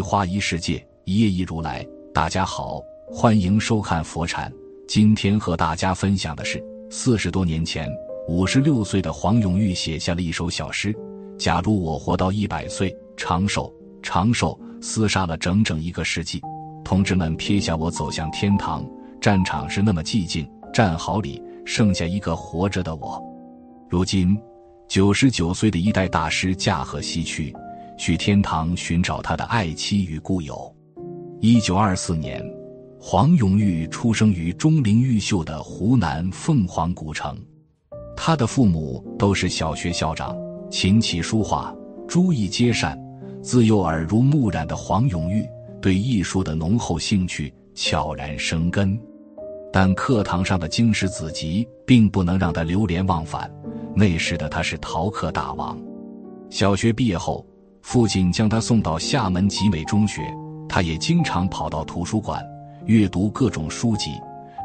花一世界，一叶一如来。大家好，欢迎收看佛禅。今天和大家分享的是，四十多年前，五十六岁的黄永玉写下了一首小诗：“假如我活到一百岁，长寿，长寿。”厮杀了整整一个世纪，同志们撇下我走向天堂。战场是那么寂静，战壕里剩下一个活着的我。如今，九十九岁的一代大师驾鹤西去。去天堂寻找他的爱妻与故友。一九二四年，黄永玉出生于钟灵毓秀的湖南凤凰古城。他的父母都是小学校长，琴棋书画诸艺皆善。自幼耳濡目染的黄永玉对艺术的浓厚兴趣悄然生根，但课堂上的经史子集并不能让他流连忘返。那时的他是逃课大王。小学毕业后。父亲将他送到厦门集美中学，他也经常跑到图书馆阅读各种书籍，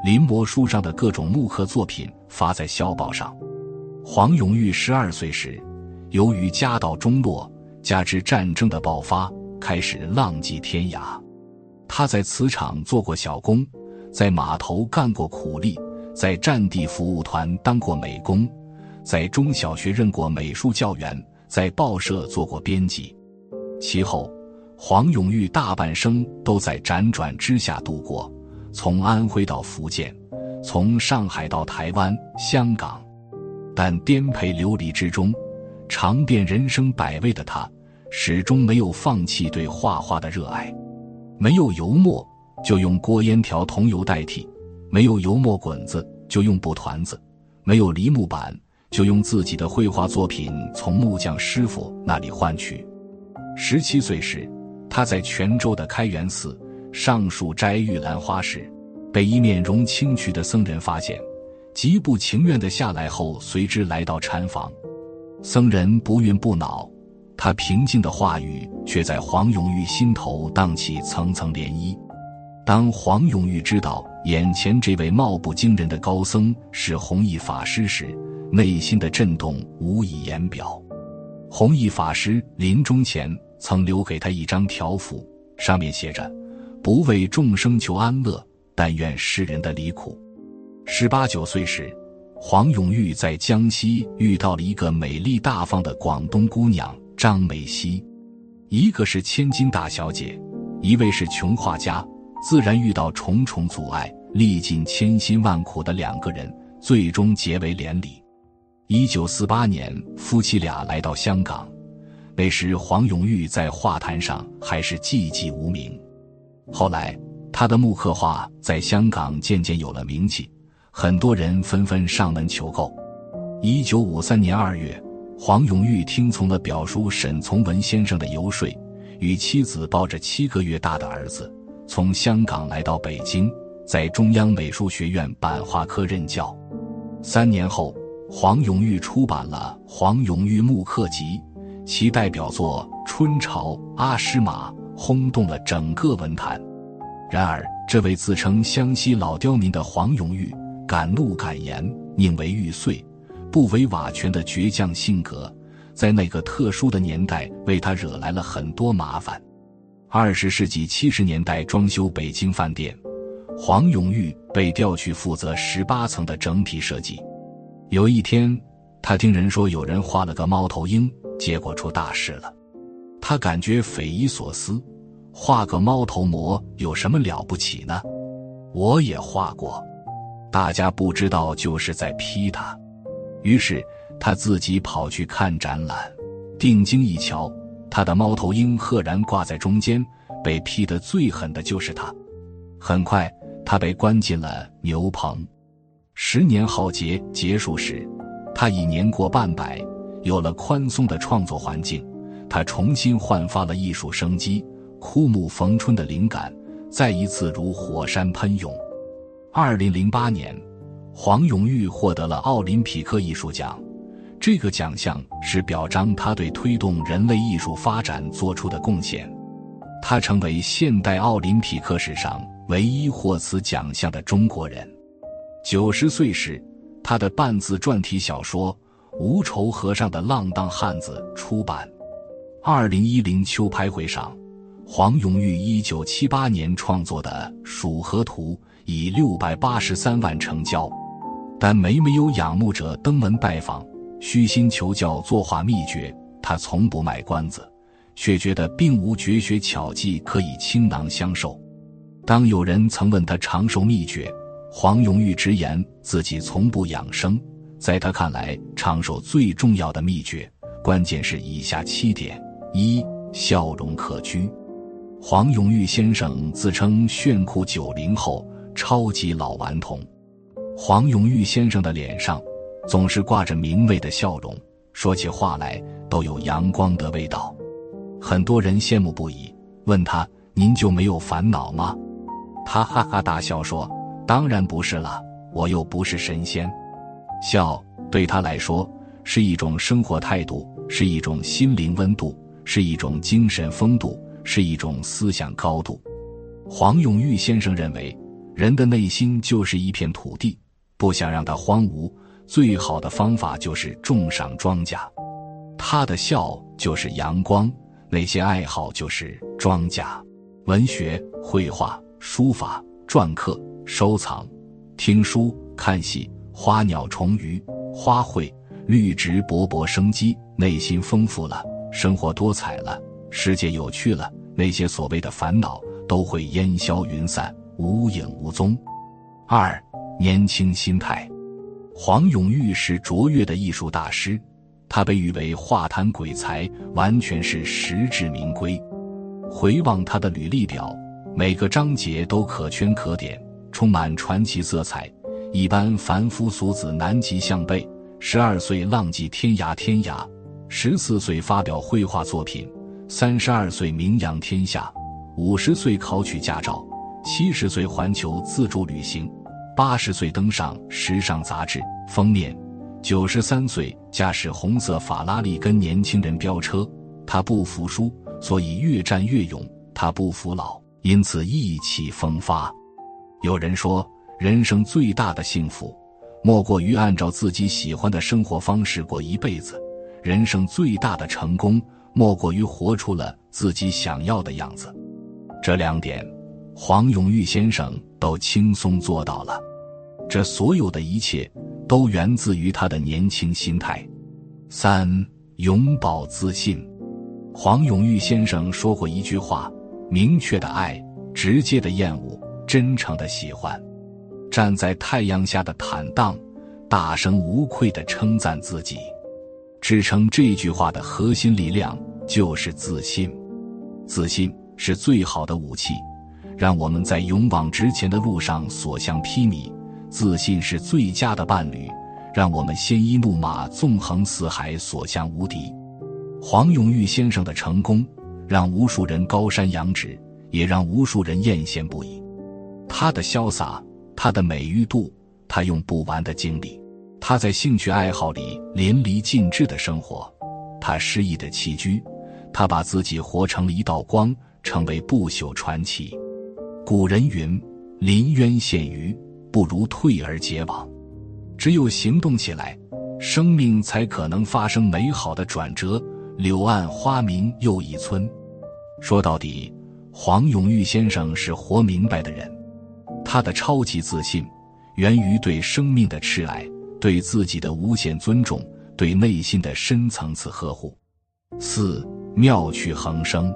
临摹书上的各种木刻作品，发在校报上。黄永玉十二岁时，由于家道中落，加之战争的爆发，开始浪迹天涯。他在瓷厂做过小工，在码头干过苦力，在战地服务团当过美工，在中小学任过美术教员。在报社做过编辑，其后黄永玉大半生都在辗转之下度过，从安徽到福建，从上海到台湾、香港，但颠沛流离之中，尝遍人生百味的他，始终没有放弃对画画的热爱。没有油墨，就用锅烟条桐油代替；没有油墨滚子，就用布团子；没有梨木板。就用自己的绘画作品从木匠师傅那里换取。十七岁时，他在泉州的开元寺上树摘玉兰花时，被一面容清癯的僧人发现，极不情愿地下来后，随之来到禅房。僧人不愠不恼，他平静的话语却在黄永玉心头荡起层层涟漪。当黄永玉知道眼前这位貌不惊人的高僧是弘一法师时，内心的震动无以言表。弘一法师临终前曾留给他一张条幅，上面写着：“不为众生求安乐，但愿世人的离苦。”十八九岁时，黄永玉在江西遇到了一个美丽大方的广东姑娘张美熙，一个是千金大小姐，一位是穷画家，自然遇到重重阻碍，历尽千辛万苦的两个人最终结为连理。一九四八年，夫妻俩来到香港。那时，黄永玉在画坛上还是寂寂无名。后来，他的木刻画在香港渐渐有了名气，很多人纷纷上门求购。一九五三年二月，黄永玉听从了表叔沈从文先生的游说，与妻子抱着七个月大的儿子，从香港来到北京，在中央美术学院版画科任教。三年后。黄永玉出版了《黄永玉木刻集》，其代表作《春潮》《阿诗玛》轰动了整个文坛。然而，这位自称湘西老刁民的黄永玉，敢怒敢言，宁为玉碎，不为瓦全的倔强性格，在那个特殊的年代，为他惹来了很多麻烦。二十世纪七十年代装修北京饭店，黄永玉被调去负责十八层的整体设计。有一天，他听人说有人画了个猫头鹰，结果出大事了。他感觉匪夷所思，画个猫头模有什么了不起呢？我也画过，大家不知道就是在批他。于是他自己跑去看展览，定睛一瞧，他的猫头鹰赫然挂在中间，被批得最狠的就是他。很快，他被关进了牛棚。十年浩劫结束时，他已年过半百，有了宽松的创作环境，他重新焕发了艺术生机，枯木逢春的灵感再一次如火山喷涌。二零零八年，黄永玉获得了奥林匹克艺术奖，这个奖项是表彰他对推动人类艺术发展做出的贡献，他成为现代奥林匹克史上唯一获此奖项的中国人。九十岁时，他的半自传体小说《无愁和尚的浪荡汉子》出版。二零一零秋拍会上，黄永玉一九七八年创作的《蜀河图》以六百八十三万成交，但每每有仰慕者登门拜访，虚心求教作画秘诀，他从不卖关子，却觉得并无绝学巧技可以倾囊相授。当有人曾问他长寿秘诀，黄永玉直言自己从不养生。在他看来，长寿最重要的秘诀，关键是以下七点：一、笑容可掬。黄永玉先生自称炫酷九零后、超级老顽童。黄永玉先生的脸上总是挂着明媚的笑容，说起话来都有阳光的味道，很多人羡慕不已。问他：“您就没有烦恼吗？”他哈哈大笑说：“当然不是了，我又不是神仙。笑对他来说是一种生活态度，是一种心灵温度，是一种精神风度。”是一种思想高度。黄永玉先生认为，人的内心就是一片土地，不想让它荒芜，最好的方法就是种上庄稼。他的笑就是阳光，那些爱好就是庄稼。文学、绘画、书法、篆刻、收藏、听书、看戏、花鸟虫鱼、花卉、绿植勃勃生机，内心丰富了，生活多彩了。世界有趣了，那些所谓的烦恼都会烟消云散，无影无踪。二，年轻心态。黄永玉是卓越的艺术大师，他被誉为画坛鬼才，完全是实至名归。回望他的履历表，每个章节都可圈可点，充满传奇色彩。一般凡夫俗子难及项背。十二岁浪迹天涯，天涯；十四岁发表绘画作品。三十二岁名扬天下，五十岁考取驾照，七十岁环球自助旅行，八十岁登上时尚杂志封面，九十三岁驾驶红色法拉利跟年轻人飙车。他不服输，所以越战越勇；他不服老，因此意气风发。有人说，人生最大的幸福，莫过于按照自己喜欢的生活方式过一辈子；人生最大的成功。莫过于活出了自己想要的样子，这两点，黄永玉先生都轻松做到了。这所有的一切，都源自于他的年轻心态。三，永葆自信。黄永玉先生说过一句话：明确的爱，直接的厌恶，真诚的喜欢。站在太阳下的坦荡，大声无愧的称赞自己。支撑这句话的核心力量就是自信，自信是最好的武器，让我们在勇往直前的路上所向披靡；自信是最佳的伴侣，让我们鲜衣怒马、纵横四海、所向无敌。黄永玉先生的成功，让无数人高山仰止，也让无数人艳羡不已。他的潇洒，他的美誉度，他用不完的精力。他在兴趣爱好里淋漓尽致的生活，他诗意的栖居，他把自己活成了一道光，成为不朽传奇。古人云：“临渊羡鱼，不如退而结网。”只有行动起来，生命才可能发生美好的转折。柳暗花明又一村。说到底，黄永玉先生是活明白的人，他的超级自信源于对生命的挚爱。对自己的无限尊重，对内心的深层次呵护。四妙趣横生，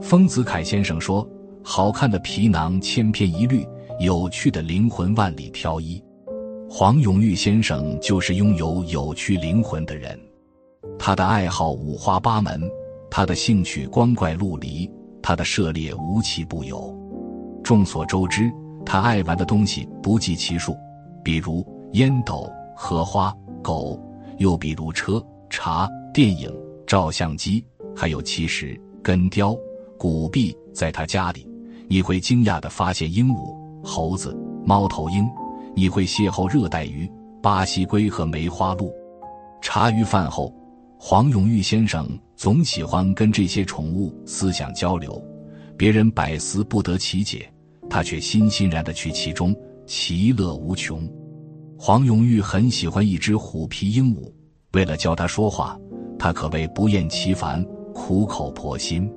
丰子恺先生说：“好看的皮囊千篇一律，有趣的灵魂万里挑一。”黄永玉先生就是拥有有趣灵魂的人。他的爱好五花八门，他的兴趣光怪陆离，他的涉猎无奇不有。众所周知，他爱玩的东西不计其数，比如烟斗。荷花、狗，又比如车、茶、电影、照相机，还有其实根雕、古币。在他家里，你会惊讶地发现鹦鹉、猴子、猫头鹰，你会邂逅热带鱼、巴西龟和梅花鹿。茶余饭后，黄永玉先生总喜欢跟这些宠物思想交流，别人百思不得其解，他却欣欣然地去其中，其乐无穷。黄永玉很喜欢一只虎皮鹦鹉，为了教它说话，他可谓不厌其烦、苦口婆心。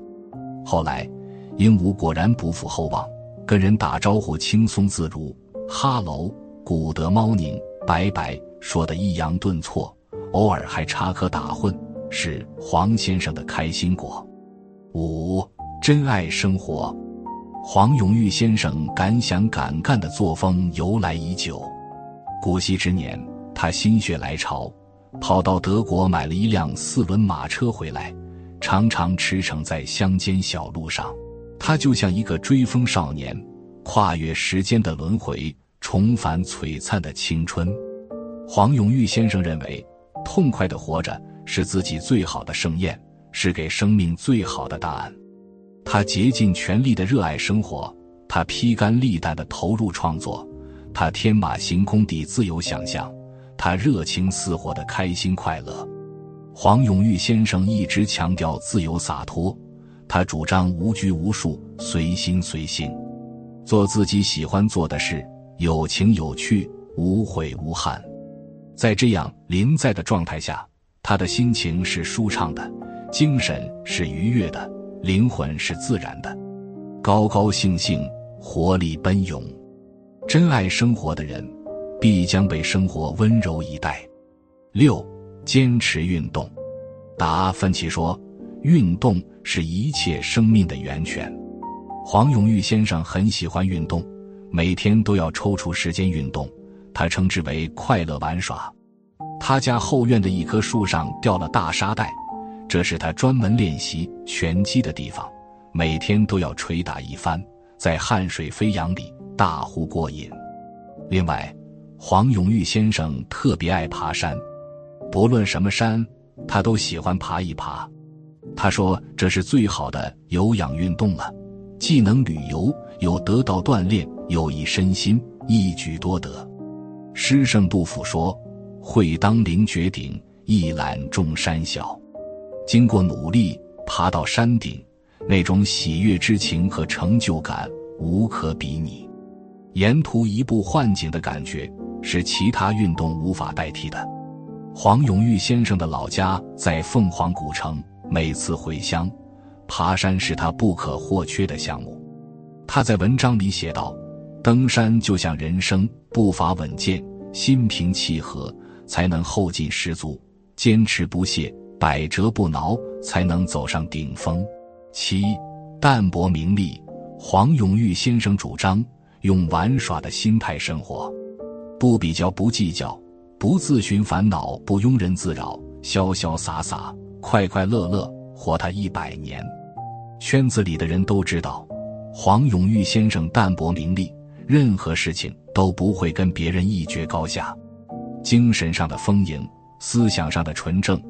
后来，鹦鹉果然不负厚望，跟人打招呼轻松自如，哈喽，Good morning，拜拜，说的抑扬顿挫，偶尔还插科打诨，是黄先生的开心果。五，真爱生活。黄永玉先生敢想敢干的作风由来已久。古稀之年，他心血来潮，跑到德国买了一辆四轮马车回来，常常驰骋在乡间小路上。他就像一个追风少年，跨越时间的轮回，重返璀璨的青春。黄永玉先生认为，痛快的活着是自己最好的盛宴，是给生命最好的答案。他竭尽全力的热爱生活，他披肝沥胆的投入创作，他天马行空地自由想象，他热情似火的开心快乐。黄永玉先生一直强调自由洒脱，他主张无拘无束、随心随性，做自己喜欢做的事，有情有趣、无悔无憾。在这样临在的状态下，他的心情是舒畅的，精神是愉悦的。灵魂是自然的，高高兴兴，活力奔涌，真爱生活的人，必将被生活温柔以待。六，坚持运动。达芬奇说：“运动是一切生命的源泉。”黄永玉先生很喜欢运动，每天都要抽出时间运动，他称之为快乐玩耍。他家后院的一棵树上掉了大沙袋。这是他专门练习拳击的地方，每天都要捶打一番，在汗水飞扬里大呼过瘾。另外，黄永玉先生特别爱爬山，不论什么山，他都喜欢爬一爬。他说：“这是最好的有氧运动了，既能旅游，又得到锻炼，有益身心，一举多得。”诗圣杜甫说：“会当凌绝顶，一览众山小。”经过努力爬到山顶，那种喜悦之情和成就感无可比拟。沿途一步换景的感觉是其他运动无法代替的。黄永玉先生的老家在凤凰古城，每次回乡，爬山是他不可或缺的项目。他在文章里写道：“登山就像人生，步伐稳健，心平气和，才能后劲十足，坚持不懈。”百折不挠，才能走上顶峰。七，淡泊名利。黄永玉先生主张用玩耍的心态生活，不比较，不计较，不自寻烦恼，不庸人自扰，潇潇洒洒，快快乐乐，活他一百年。圈子里的人都知道，黄永玉先生淡泊名利，任何事情都不会跟别人一决高下。精神上的丰盈，思想上的纯正。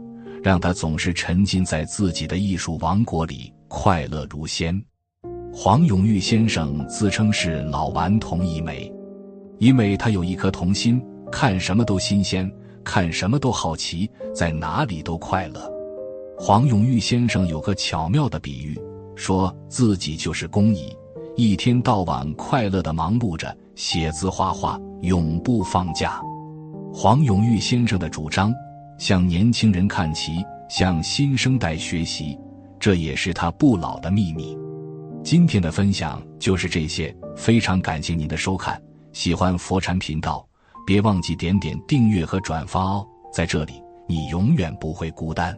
让他总是沉浸在自己的艺术王国里，快乐如仙。黄永玉先生自称是老顽童一枚，因为他有一颗童心，看什么都新鲜，看什么都好奇，在哪里都快乐。黄永玉先生有个巧妙的比喻，说自己就是工蚁，一天到晚快乐的忙碌着，写字画画，永不放假。黄永玉先生的主张。向年轻人看齐，向新生代学习，这也是他不老的秘密。今天的分享就是这些，非常感谢您的收看。喜欢佛禅频道，别忘记点点订阅和转发哦。在这里，你永远不会孤单。